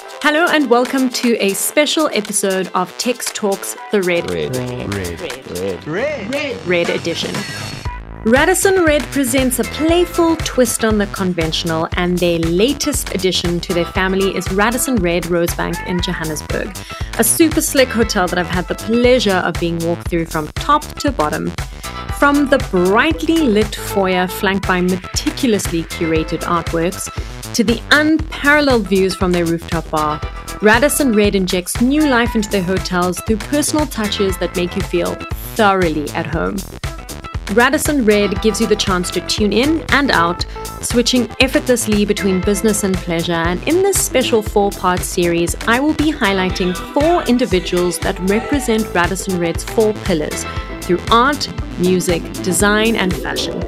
Hello and welcome to a special episode of Tex Talks The Red Red. Red, Red. Red. Red Edition. Radisson Red presents a playful twist on the conventional, and their latest addition to their family is Radisson Red Rosebank in Johannesburg, a super slick hotel that I've had the pleasure of being walked through from top to bottom. From the brightly lit foyer flanked by meticulously curated artworks to the unparalleled views from their rooftop bar, Radisson Red injects new life into their hotels through personal touches that make you feel thoroughly at home. Radisson Red gives you the chance to tune in and out, switching effortlessly between business and pleasure. And in this special four part series, I will be highlighting four individuals that represent Radisson Red's four pillars through art, music, design, and fashion.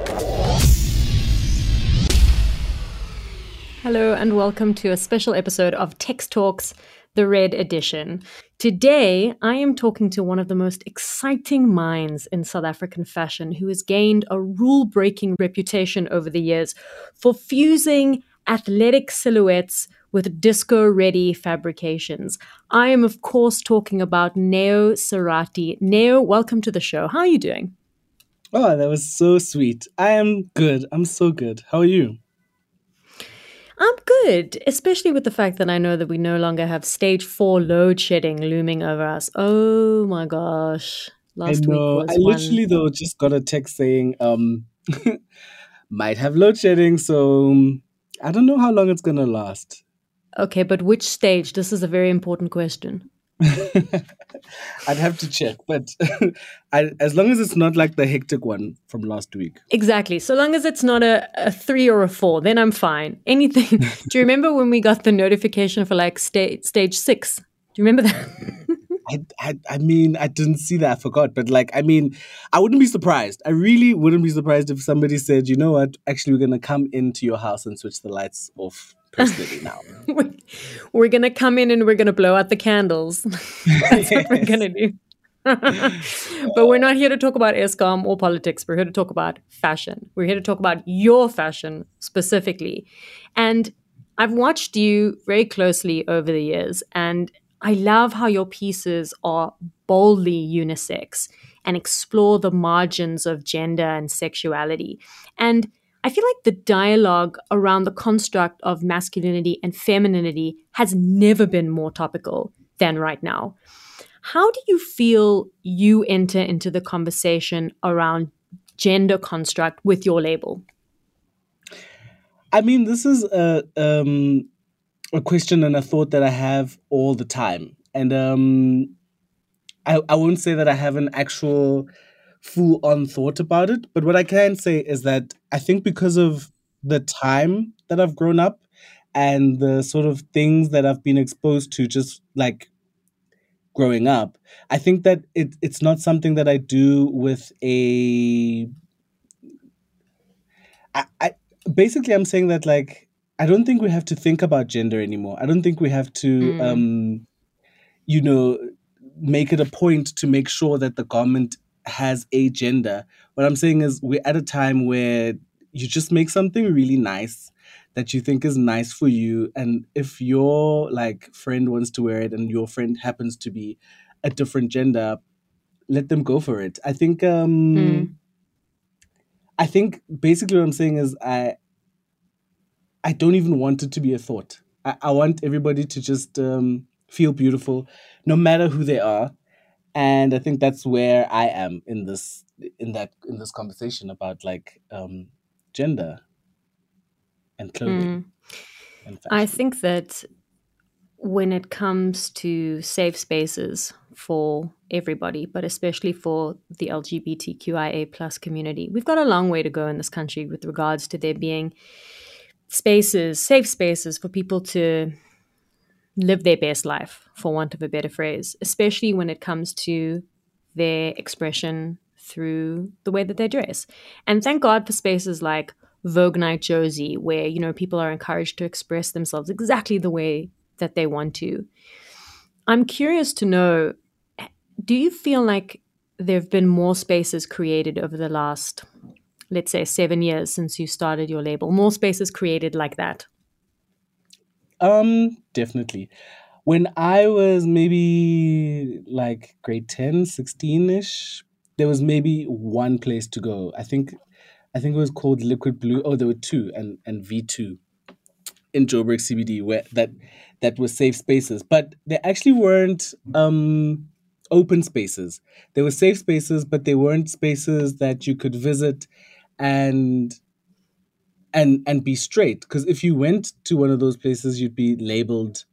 Hello, and welcome to a special episode of Text Talks, the Red Edition. Today, I am talking to one of the most exciting minds in South African fashion who has gained a rule breaking reputation over the years for fusing athletic silhouettes with disco ready fabrications. I am, of course, talking about Neo Serati. Neo, welcome to the show. How are you doing? Oh, that was so sweet. I am good. I'm so good. How are you? I'm good, especially with the fact that I know that we no longer have stage four load shedding looming over us. Oh my gosh. Last I know. week was I literally one. though just got a text saying um might have load shedding, so um, I don't know how long it's gonna last. Okay, but which stage? This is a very important question. I'd have to check, but I, as long as it's not like the hectic one from last week. Exactly. So long as it's not a, a three or a four, then I'm fine. Anything. Do you remember when we got the notification for like sta- stage six? Do you remember that? I, I I mean I didn't see that, I forgot. But like I mean, I wouldn't be surprised. I really wouldn't be surprised if somebody said, you know what, actually we're gonna come into your house and switch the lights off personally now. we're going to come in and we're going to blow out the candles. That's what we're going to do. but we're not here to talk about Eskom or politics. We're here to talk about fashion. We're here to talk about your fashion specifically. And I've watched you very closely over the years, and I love how your pieces are boldly unisex and explore the margins of gender and sexuality. And I feel like the dialogue around the construct of masculinity and femininity has never been more topical than right now. How do you feel you enter into the conversation around gender construct with your label? I mean, this is a um, a question and a thought that I have all the time, and um, I I won't say that I have an actual full on thought about it, but what I can say is that I think because of the time that I've grown up and the sort of things that I've been exposed to, just like growing up, I think that it it's not something that I do with a I, I basically I'm saying that like I don't think we have to think about gender anymore. I don't think we have to Mm. um you know make it a point to make sure that the garment has a gender. What I'm saying is we're at a time where you just make something really nice that you think is nice for you and if your like friend wants to wear it and your friend happens to be a different gender let them go for it. I think um Mm. I think basically what I'm saying is I I don't even want it to be a thought. I, I want everybody to just um, feel beautiful, no matter who they are. And I think that's where I am in this in that in this conversation about like um, gender and clothing Mm. and I think that when it comes to safe spaces for everybody, but especially for the LGBTQIA plus community, we've got a long way to go in this country with regards to there being spaces, safe spaces for people to live their best life, for want of a better phrase, especially when it comes to their expression through the way that they dress. And thank God for spaces like Vogue Night Jozi, where you know people are encouraged to express themselves exactly the way that they want to. I'm curious to know do you feel like there have been more spaces created over the last, let's say, seven years since you started your label? More spaces created like that? Um, definitely. When I was maybe like grade 10, 16 ish, there was maybe one place to go. I think I think it was called Liquid Blue. Oh, there were two and and V2 in Joburg CBD where that that were safe spaces, but they actually weren't um open spaces. They were safe spaces, but they weren't spaces that you could visit and and and be straight. Because if you went to one of those places you'd be labeled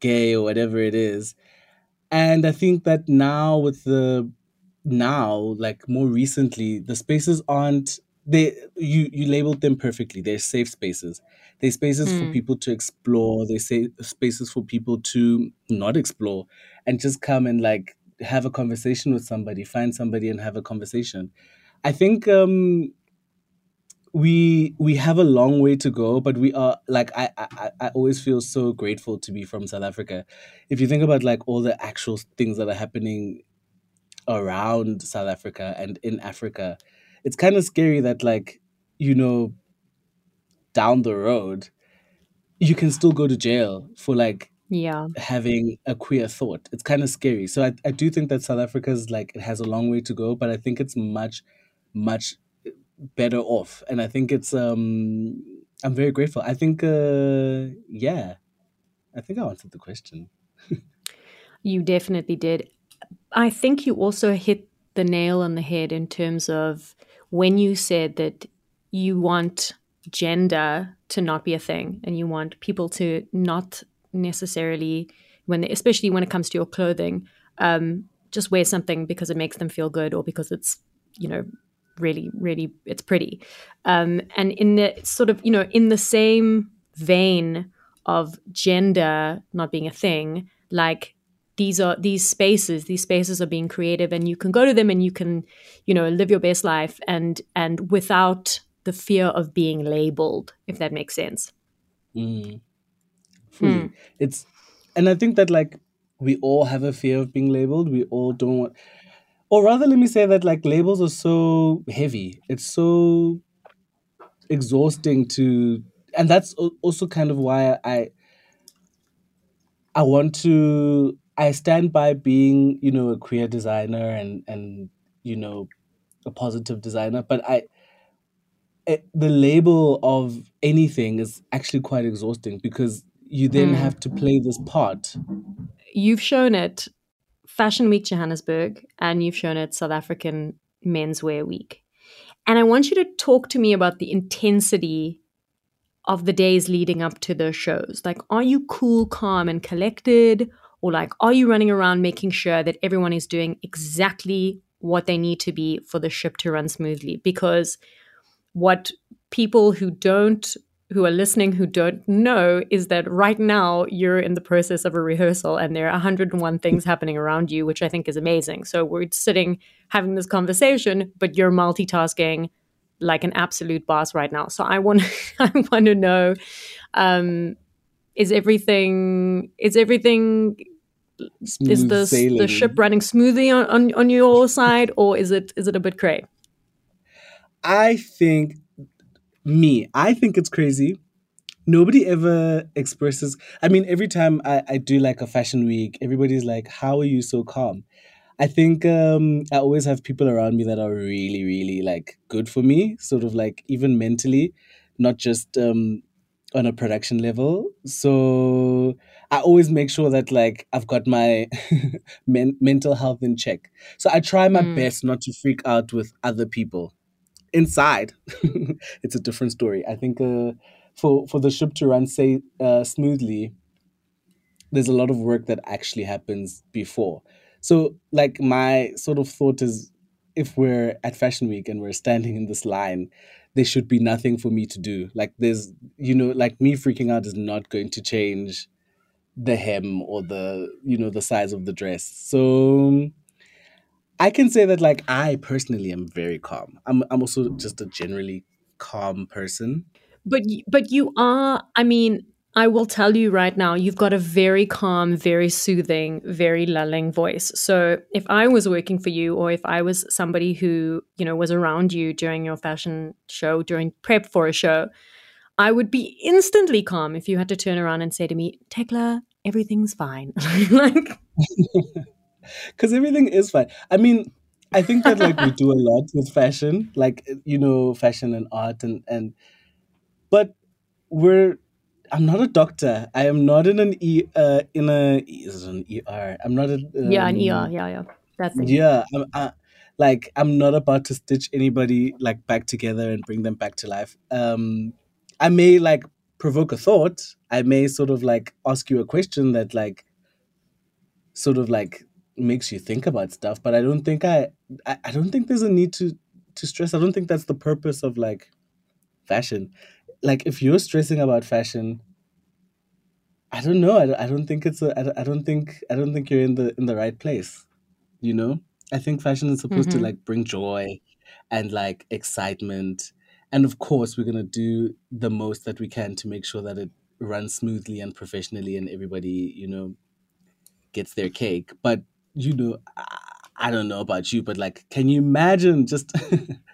gay or whatever it is. And i think that now with the now like more recently the spaces aren't they you you labeled them perfectly. They're safe spaces. They're spaces mm. for hmm. people to explore. They say spaces for people to not explore and just come and like have a conversation with somebody find somebody and have a conversation. I think um we we have a long way to go, but we are like I, I I always feel so grateful to be from South Africa. If you think about like all the actual things that are happening around South Africa and in Africa, it's kind of scary that like you know down the road you can still go to jail for like yeah having a queer thought. It's kind of scary. So I I do think that South Africa's like it has a long way to go, but I think it's much much better off. And i think it's um i'm very grateful. I think uh yeah i think i answered the question. You definitely did. I think you also hit the nail on the head in terms of when you said that you want gender to not be a thing and you want people to not necessarily when they, especially when it comes to your clothing um, just wear something because it makes them feel good or because it's you know really, really, it's pretty. Um, and in the sort of, you know, in the same vein of gender not being a thing, like these are these spaces these spaces are being creative and you can go to them and you can you know live your best life and and without the fear of being labeled if that makes sense mm. Hmm. it's and i think that like we all have a fear of being labeled we all don't want or rather let me say that like labels are so heavy. It's so exhausting to and that's also kind of why i i want to i stand by being you know a queer designer and and you know a positive designer but i it, the label of anything is actually quite exhausting because you then mm. have to play this part. You've shown it Fashion Week Johannesburg and you've shown it South African Menswear Week. And I want you to talk to me about the intensity of the days leading up to the shows. Like, are you cool, calm, and collected? Or, like, are you running around making sure that everyone is doing exactly what they need to be for the ship to run smoothly? Because what people who don't who are listening who don't know is that right now you're in the process of a rehearsal and there are 101 things happening around you, which I think is amazing. So we're sitting having this conversation, but you're multitasking like an absolute boss right now. So I want I want to know um, is everything is everything Smooth is the the ship running smoothly on, on, on your side or is it is it a bit cray? I think me, I think it's crazy. Nobody ever expresses. I mean, every time I, I do like a fashion week, everybody's like, How are you so calm? I think um, I always have people around me that are really, really like good for me, sort of like even mentally, not just um, on a production level. So I always make sure that like I've got my men- mental health in check. So I try my mm. best not to freak out with other people inside, it's a different story. I think uh, for for the ship to run say uh, smoothly, there's a lot of work that actually happens before. So, like my sort of thought is, if we're at Fashion Week and we're standing in this line, there should be nothing for me to do. Like there's, you know, like me freaking out is not going to change the hem or the, you know, the size of the dress. So I can say that like I personally am very calm. I'm I'm also just a generally calm person. But but you are I mean I will tell you right now, you've got a very calm, very soothing, very lulling voice. So if I was working for you, or if I was somebody who, you know, was around you during your fashion show, during prep for a show, I would be instantly calm if you had to turn around and say to me, Tekla, everything's fine. like, because everything is fine. I mean, I think that like we do a lot with fashion, like you know, fashion and art, and and but we're. I'm not a doctor. I am not in an e uh, in a is it an ER. I'm not a um, yeah, an ER. Yeah, yeah. That's it. yeah. I'm, I, like I'm not about to stitch anybody like back together and bring them back to life. Um, I may like provoke a thought. I may sort of like ask you a question that like sort of like makes you think about stuff, but I don't think I, I I don't think there's a need to to stress. I don't think that's the purpose of like fashion. Like if you're stressing about fashion, I don't know. I don't, I don't think it's a I don't, I don't think I don't think you're in the in the right place. You know? I think fashion is supposed to hmm like bring joy and like excitement. And of course, we're going to do the most that we can to make sure that it runs smoothly and professionally and everybody, you know, gets their cake. But, you know, I, I don't know about you, but like, can you imagine just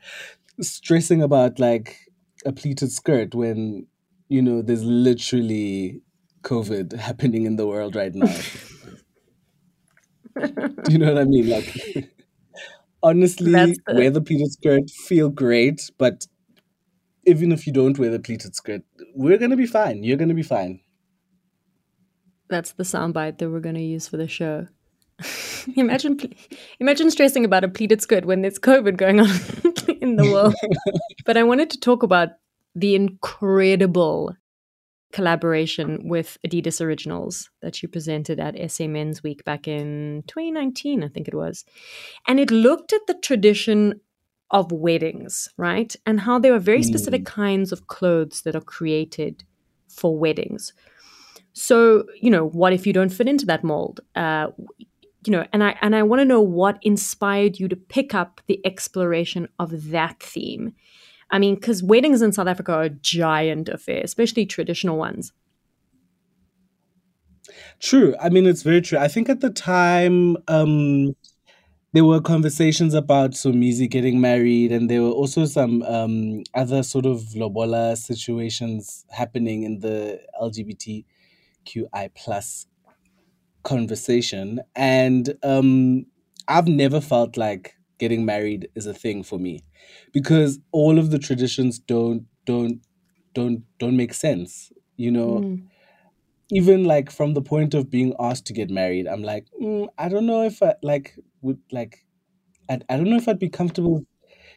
stressing about like a pleated skirt when, you know, there's literally COVID happening in the world right now? Do you know what I mean? Like, honestly, That's wear the the pleated skirt, feel great, but even if you don't wear the pleated skirt, we're gonna be fine. You're gonna be fine. that's the soundbite that we're going to use for the show. imagine, imagine stressing about a pleated skirt when there's COVID going on in the world. But I wanted to talk about the incredible collaboration with Adidas Originals that you presented at SA Men's Week back in 2019, I think it was. And it looked at the tradition of weddings, right? And how there are very specific Mm, kinds of clothes that are created for weddings. So, you know, what if you don't fit into that mold? Uh, you know, and I and I want to know what inspired you to pick up the exploration of that theme. I mean, because weddings in South Africa are a giant affair, especially traditional ones. True. I mean, it's very true. I think at the time, um, there were conversations about Somizi getting married, and there were also some um, other sort of lobola situations happening in the LGBTQI plus conversation. And um, I've never felt like getting married is a thing for me because all of the traditions don't don't don't don't make sense. You know, Mm. even like from the point of being asked to get married, I'm like, mm, I don't know if I like would like I, I don't know if I'd be comfortable,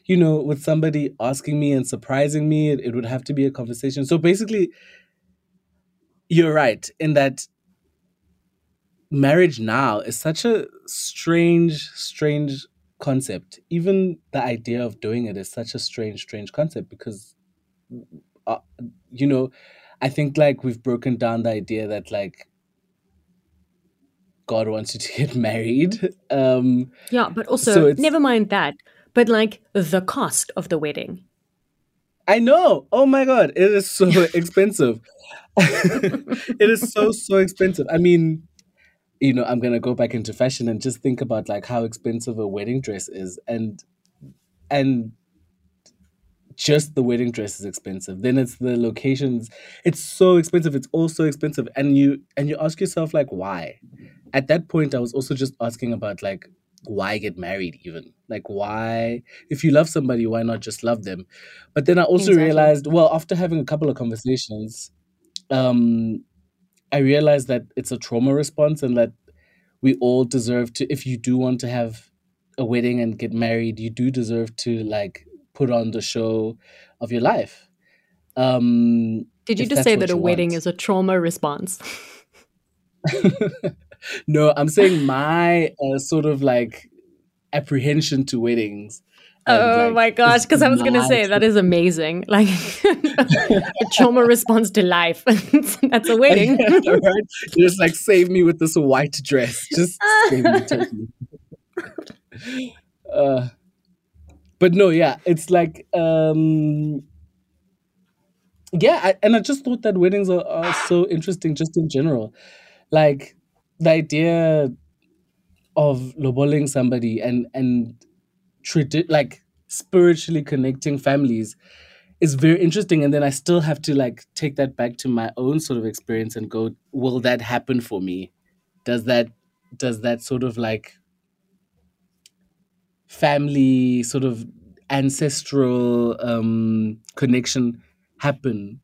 you know, with somebody asking me and surprising me. It, it would have to be a conversation. So basically, you're right in that marriage now is such a strange, strange concept. Even the idea of doing it is such a strange, strange concept because, uh, you know, I think like we've broken down the idea that like God wants you to get married. Um, Yeah, but also, it's never mind that, but like the cost of the wedding. I know. Oh my god, it is so expensive. it is so so expensive. I mean, you know, I'm gonna go back into fashion and just think about like how expensive a wedding dress is, and and just the wedding dress is expensive. Then it's the locations. It's so expensive. It's all so expensive, and you and you ask yourself like, why? At that point, I was also just asking about like why get married even like why if you love somebody why not just love them but then i also Exactly. realized well after having a couple of conversations um i realize that it's a trauma response and that we all deserve to if you do want to have a wedding and get married you do deserve to like put on the show of your life um Did you just say that a wedding want is a trauma response? no i'm saying my uh, sort of like apprehension to weddings Oh like my gosh, because I was going to say that is amazing. Like a trauma response to life. That's a wedding. yeah, right just like save me with this white dress just save me totally uh but no yeah it's like um yeah I, and i just thought that weddings are, are so interesting just in general like the idea of loboling somebody and and tradi- like spiritually connecting families is very interesting and then i still have to like take that back to my own sort of experience and go will that happen for me does that does that sort of like family sort of ancestral um connection happen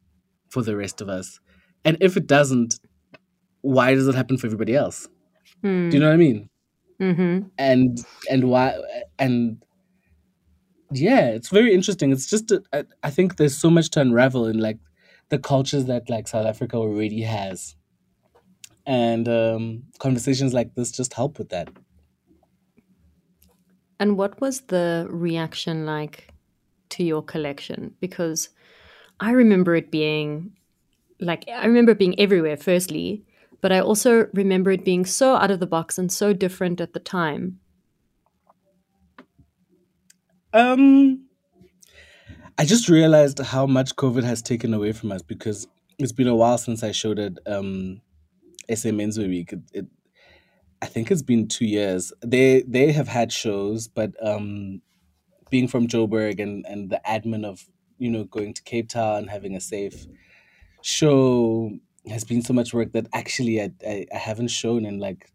for the rest of us and if it doesn't why does it happen for everybody else Hmm. do you know what i mean Mm-hmm. and and why and yeah it's very interesting it's just I, I think there's so much to unravel in like the cultures that like south africa already has and um conversations like this just help with that And what was the reaction like to your collection? Because I remember it being like, I remember it being everywhere, firstly, but I also remember it being so out of the box and so different at the time. Um i just realized how much covid has taken away from us because it's been a while since i showed it um SA Week. It, it, I think it's been two years. They they have had shows, but um, being from Joburg and and the admin of you know going to Cape Town, and having a safe show has been so much work that actually I, I I haven't shown in like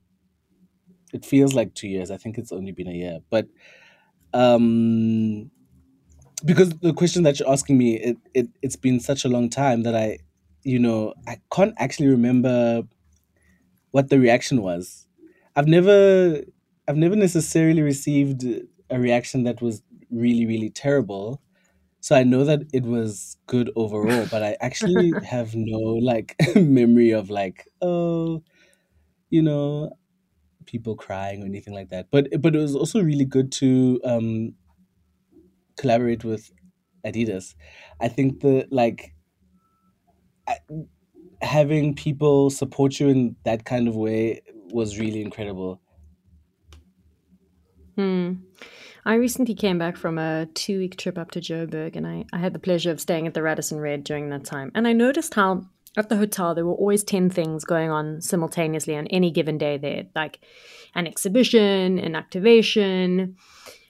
it feels like two years. I think it's only been a year, but um, because the question that you're asking me, it, it it's been such a long time that I, you know, I can't actually remember what the reaction was. I've never I've never necessarily received a reaction that was really really terrible. So I know that it was good overall, but I actually have no like memory of like oh, you know, people crying or anything like that. But but it was also really good to um collaborate with Adidas. I think the like having people support you in that kind of way was really incredible. Hmm. I recently came back from a two week trip up to Joburg and I, I had the pleasure of staying at the Radisson Red during that time. And I noticed how at the hotel there were always 10 things going on simultaneously on any given day there, like an exhibition, an activation.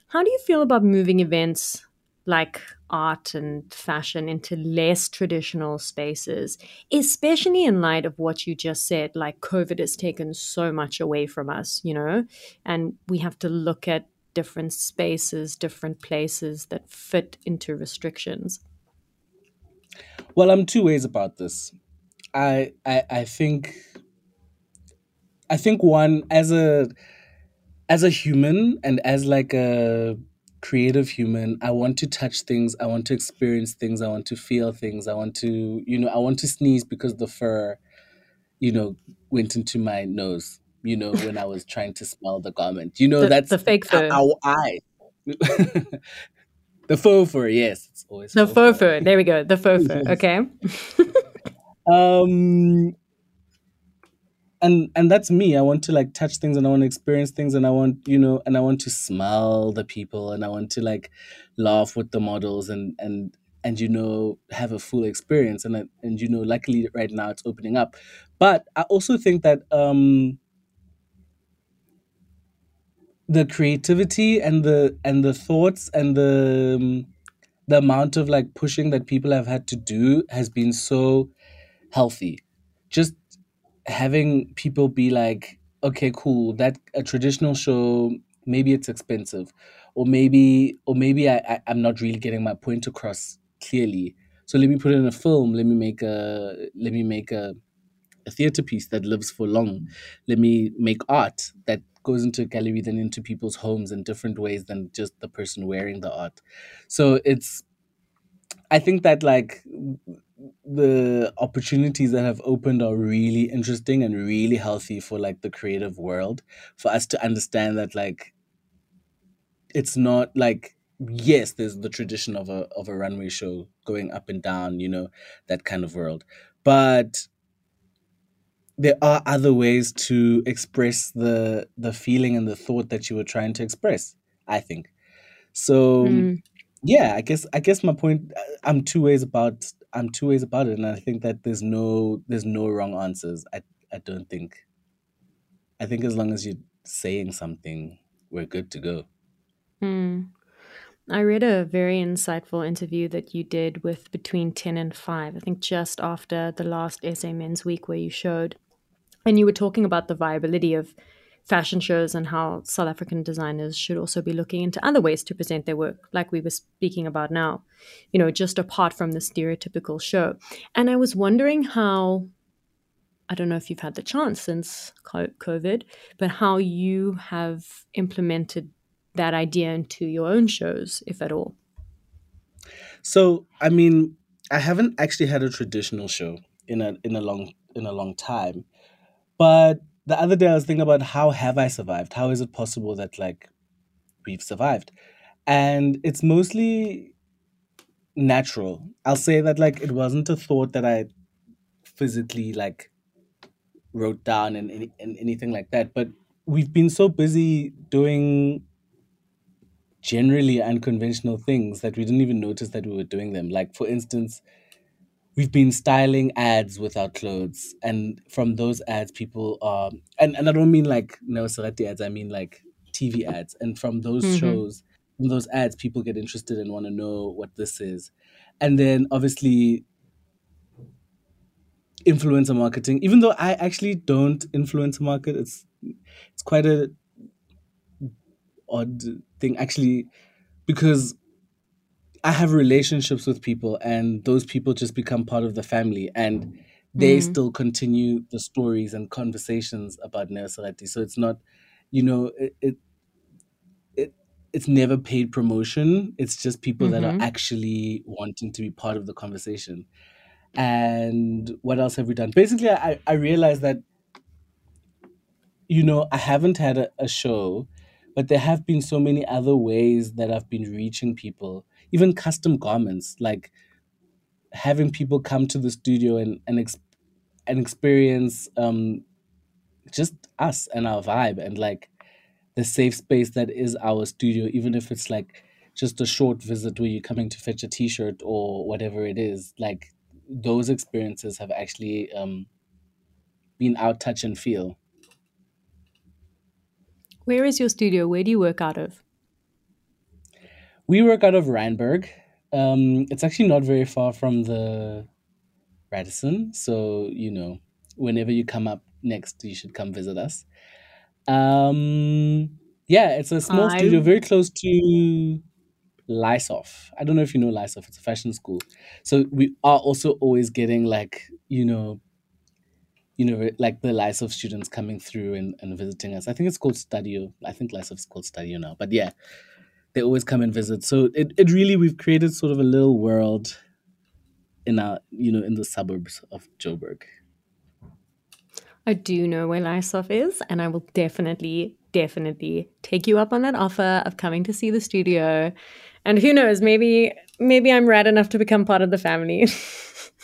How do you feel about moving events like art and fashion into less traditional spaces, especially in light of what you just said? Like, COVID has taken so much away from us, you know, and we have to look at different spaces, different places that fit into restrictions. Well, I'm two ways about this. I I, I think I think one as a as a human and as like a creative human, I want to touch things, I want to experience things, I want to feel things, I want to, you know, I want to sneeze because the fur, you know, went into my nose, you know, when I was trying to smell the garment. You know, The, that's the fake fur. our eye the faux fur, yes. It's always The faux fur. There we go. The faux fur. Okay. Um and and that's me. I want to like touch things and i want to experience things and i want you know and i want to smell the people and i want to like laugh with the models and and and you know have a full experience and and you know luckily right now it's opening up. But i also think that um the creativity and the and the thoughts and the um, the amount of like pushing that people have had to do has been so healthy just having people be like, okay, cool, that a traditional show, maybe it's expensive, or maybe or maybe I, I I'm not really getting my point across clearly. So let me put it in a film. Let me make a let me make a a theater piece that lives for long. Let me make art that goes into a gallery, then into people's homes in different ways than just the person wearing the art. So it's I think that like the opportunities that have opened are really interesting and really healthy for like the creative world for us to understand that like it's not like yes there's the tradition of a of a runway show going up and down you know that kind of world but there are other ways to express the the feeling and the thought that you were trying to express i think so Mm. yeah i guess i guess my point uh, i'm two ways about i'm two ways about it and i think that there's no there's no wrong answers i i don't think i think as long as you're saying something we're good to go Mm. I read a very insightful interview that you did with Between 10 and 5, I think just after the last SA Men's Week, where you showed, and you were talking about the viability of fashion shows and how South African designers should also be looking into other ways to present their work, like we were speaking about now, you know, just apart from the stereotypical show. And I was wondering how, I don't know if you've had the chance since COVID, but how you have implemented that idea into your own shows, if at all. So, I mean, I haven't actually had a traditional show in a in a long in a long time, but the other day I was thinking about how have I survived? How is it possible that like we've survived? And it's mostly natural. I'll say that like it wasn't a thought that I physically like wrote down and, and anything like that, but we've been so busy doing generally unconventional things that we didn't even notice that we were doing them. Like for instance, we've been styling ads with our clothes and from those ads people are and, and i don't mean like Neo Serati ads i mean like tv ads and from those mm-hmm. shows from those ads people get interested and want to know what this is and then obviously influencer marketing even though i actually don't influencer market it's it's quite a odd thing actually because I have relationships with people, and those people just become part of the family, and they mm. still continue the stories and conversations about Neo Serati. So it's not, you know, it, it, it it's never paid promotion. It's just people mm-hmm. that are mm-hmm. actually wanting to be part of the conversation. And what else have we done? Basically, I I realized that, you know, I haven't had a, a show, but there have been so many other ways that I've been reaching people even custom garments, like having people come to the studio and and, ex- and experience um, just us and our vibe and like the safe space that is our studio, even if it's like just a short visit where you're coming to fetch a t-shirt or whatever it is like those experiences have actually um, been out touch and feel. Where is your studio? Where do you work out of we work out of Randburg. Um, it's actually not very far from the Radisson. So, you know, whenever you come up next, you should come visit us. Um, yeah, it's a small I'm... studio very close to LISOF. I don't know if you know LISOF, it's a fashion school. So we are also always getting like, you know, you know, like the LISOF students coming through and, and visiting us. I think it's called STADIO. I think LISOF is called STADIO now. But yeah, they always come and visit. So it, it really we've created sort of a little world in our you know in the suburbs of Joburg. I do know where LISOF is, and I will definitely, definitely take you up on that offer of coming to see the studio. And who knows, maybe maybe I'm rad enough to become part of the family.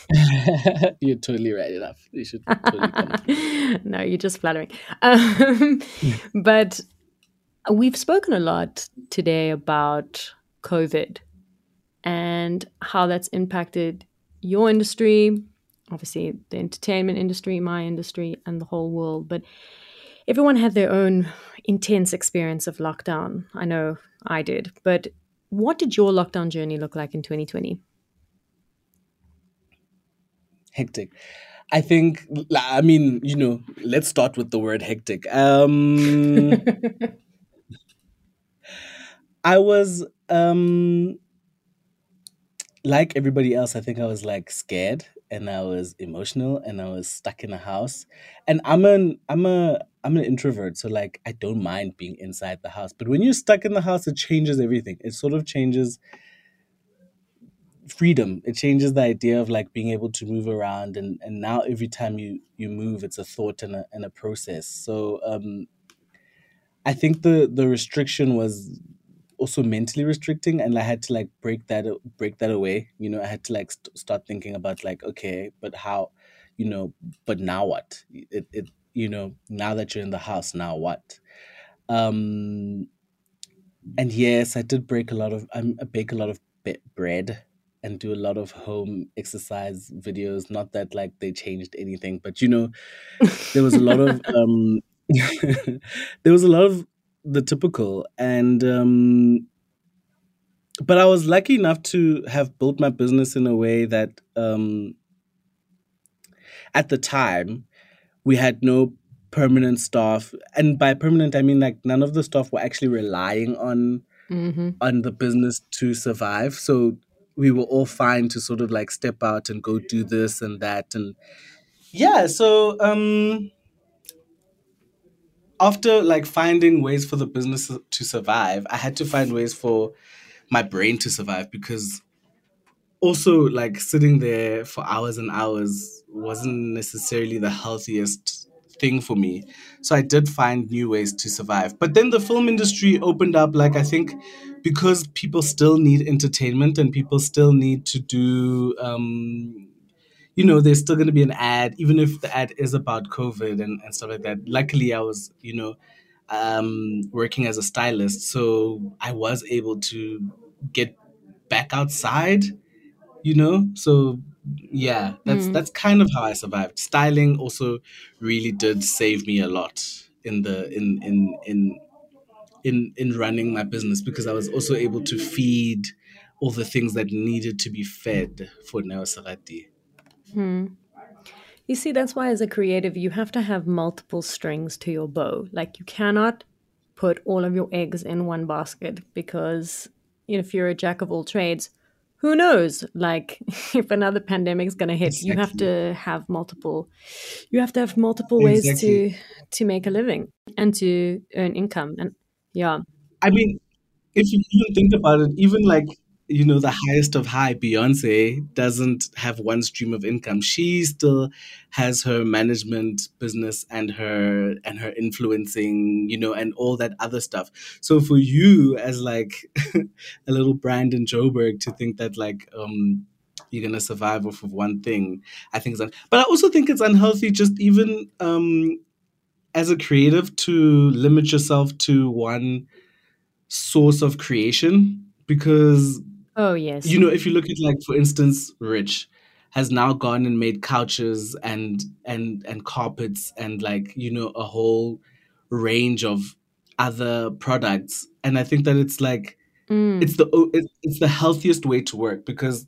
you're totally right enough. You should totally come. no, you're just flattering. Um, but We've spoken a lot today about COVID and how that's impacted your industry, obviously the entertainment industry, my industry, and the whole world. But everyone had their own intense experience of lockdown. I know I did. But what did your lockdown journey look like in 2020? Hectic. I think, I mean, you know, let's start with the word hectic. Um, I was um like everybody else, I think I was like scared and I was emotional and I was stuck in a house. And I'm an I'm a I'm an introvert, so like I don't mind being inside the house. But when you're stuck in the house, it changes everything. It sort of changes freedom. It changes the idea of like being able to move around and and now every time you you move it's a thought and a and a process. So um I think the the restriction was also mentally restricting and i had to like break that break that away you know i had to like st- start thinking about like okay but how you know but now what? It, it you know now that you're in the house now what? Um and yes i did break a lot of i bake a lot of bread and do a lot of home exercise videos. Not that like they changed anything but you know there was a lot of um there was a lot of the typical. And um but I was lucky enough to have built my business in a way that um, at the time we had no permanent staff. And by permanent i mean like none of the staff were actually relying on mm-hmm. on the business to survive. So we were all fine to sort of like step out and go do this and that and yeah so um after like finding ways for the business to survive i had to find ways for my brain to survive because also like sitting there for hours and hours wasn't necessarily the healthiest thing for me. So I did find new ways to survive. But then the film industry opened up, like, I think because people still need entertainment and people still need to do, um, you know, there's still going to be an ad, even if the ad is about COVID and, and stuff like that. Luckily, I was, you know, um, working as a stylist. So I was able to get back outside, you know? So yeah, that's mm. that's kind of how I survived. Styling also really did save me a lot in the in in in in in running my business because I was also able to feed all the things that needed to be fed for Neo Serati. Hmm. You see, that's why as a creative, you have to have multiple strings to your bow. Like you cannot put all of your eggs in one basket because you know, if you're a jack of all trades, who knows like if another pandemic is going to hit exactly. you have to have multiple you have to have multiple ways exactly. to to make a living and to earn income and yeah i mean if you even think about it even like you know, the highest of high, Beyonce doesn't have one stream of income. She still has her management business and her and her influencing, you know, and all that other stuff. So for you as like a little brand in Joburg to think that like um you're gonna survive off of one thing, I think it's un- but I also think it's unhealthy just even um as a creative to limit yourself to one source of creation because Oh yes. You know, if you look at like for instance, Rich has now gone and made couches and and and carpets and like, you know, a whole range of other products. And I think that it's like mm. it's the it's the healthiest way to work because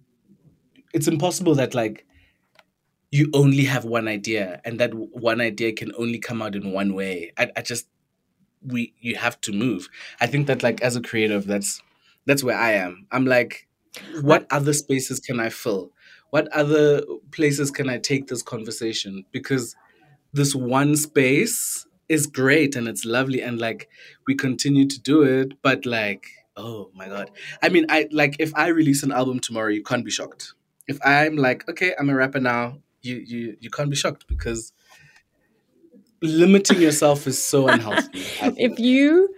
it's impossible that like you only have one idea and that one idea can only come out in one way. I, I just we you have to move. I think that like as a creative that's that's where I am. I'm like, what other spaces can I fill? What other places can I take this conversation? Because this one space is great and it's lovely and like we continue to do it, but like, oh my god. I mean, I like if I release an album tomorrow, you can't be shocked. If I'm like, okay, I'm a rapper now, you you you can't be shocked because limiting yourself is so unhealthy. if you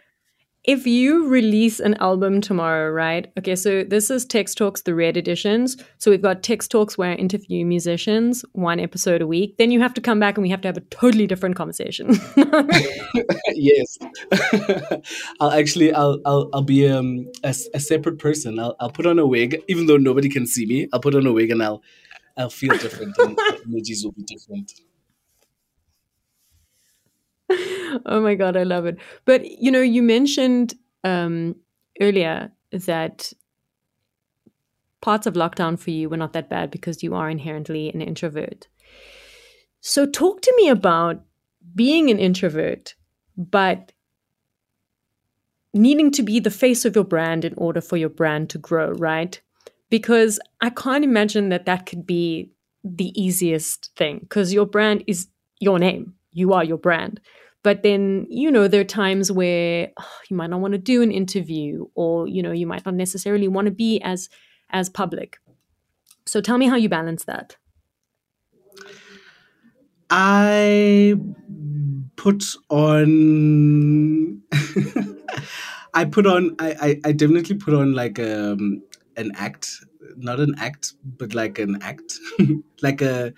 if you release an album tomorrow, right? Okay, so this is Text Talks, the red editions. So we've got Text Talks where I interview musicians, one episode a week. Then you have to come back and we have to have a totally different conversation. yes, I'll actually I'll I'll, I'll be um a, a separate person. I'll I'll put on a wig, even though nobody can see me. I'll put on a wig and I'll I'll feel different. and emojis will be different. Oh my god, I love it. But you know, you mentioned um, earlier that parts of lockdown for you were not that bad because you are inherently an introvert. So, talk to me about being an introvert, but needing to be the face of your brand in order for your brand to grow, right? Because I can't imagine that that could be the easiest thing because your brand is your name. You are your brand. But then, you know, there are times where oh, you might not want to do an interview or, you know, you might not necessarily want to be as as public. So tell me how you balance that. I put on I put on I, I, I definitely put on like um an act not an act but like an act like a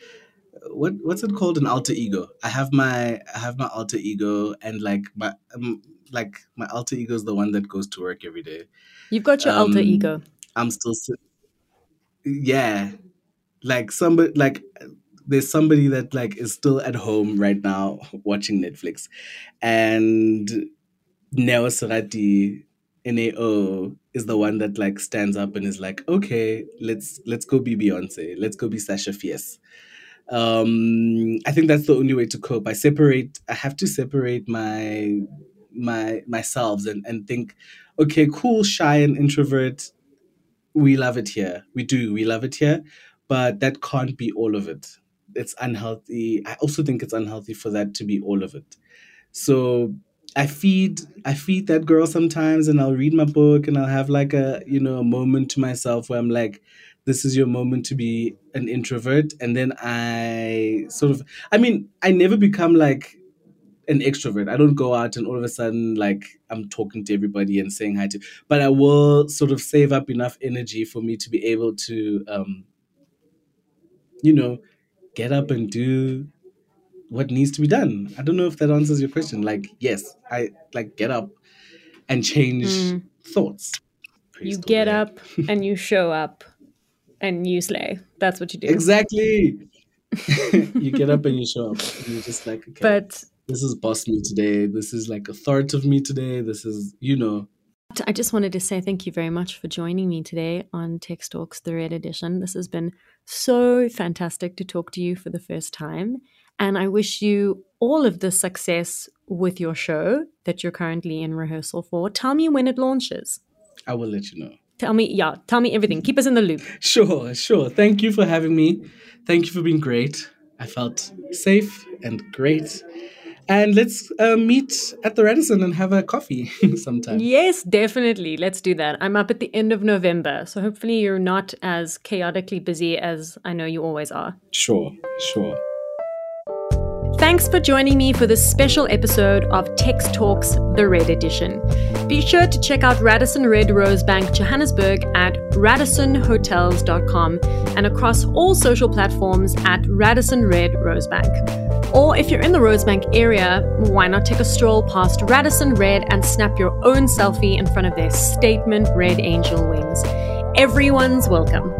what what's it called? An alter ego. I have my i have my alter ego and like my um, like my alter ego is the one that goes to work every day. You've got your um, alter ego. I'm still yeah. Like somebody like there's somebody that like is still at home right now watching netflix. And neo Serati nao is the one that like stands up and is like, okay, let's let's go be Beyonce, let's go be Sasha Fierce. Um, I think that's the only way to cope. I separate. I have to separate my my myself and and think, okay, cool, shy and introvert. We love it here. We do. We love it here, but that can't be all of it. It's unhealthy. I also think it's unhealthy for that to be all of it. So I feed I feed that girl sometimes and I'll read my book and I'll have like a you know a moment to myself where I'm like this is your moment to be an introvert and then I sort of I mean I never become like an extrovert. I don't go out and all of a sudden like I'm talking to everybody and saying hi to but I will sort of save up enough energy for me to be able to um you know get up and do what needs to be done. I don't know if that answers your question. Like, yes, I like get up and change mm. thoughts. Praise you get up and you show up and you slay. That's what you do. Exactly. you get up and you show up. And you're just like, okay. But this is boss me today. This is like authoritative me today. This is, you know. I just wanted to say thank you very much for joining me today on Tech Talks, the Red Edition. This has been so fantastic to talk to you for the first time. And I wish you all of the success with your show that you're currently in rehearsal for. Tell me when it launches. I will let you know. Tell me, yeah, tell me everything. Keep us in the loop. Sure, sure. Thank you for having me. Thank you for being great. I felt safe and great. And let's uh, meet at the Radisson and have a coffee sometime. Yes, definitely. Let's do that. I'm up at the end of November. So hopefully you're not as chaotically busy as I know you always are. Sure, sure. Thanks for joining me for this special episode of Text Talks, the Red Edition. Be sure to check out Radisson Red Rosebank Johannesburg at radissonhotels.com and across all social platforms at Radisson Red Rosebank. Or if you're in the Rosebank area, why not take a stroll past Radisson Red and snap your own selfie in front of their statement red angel wings? Everyone's welcome.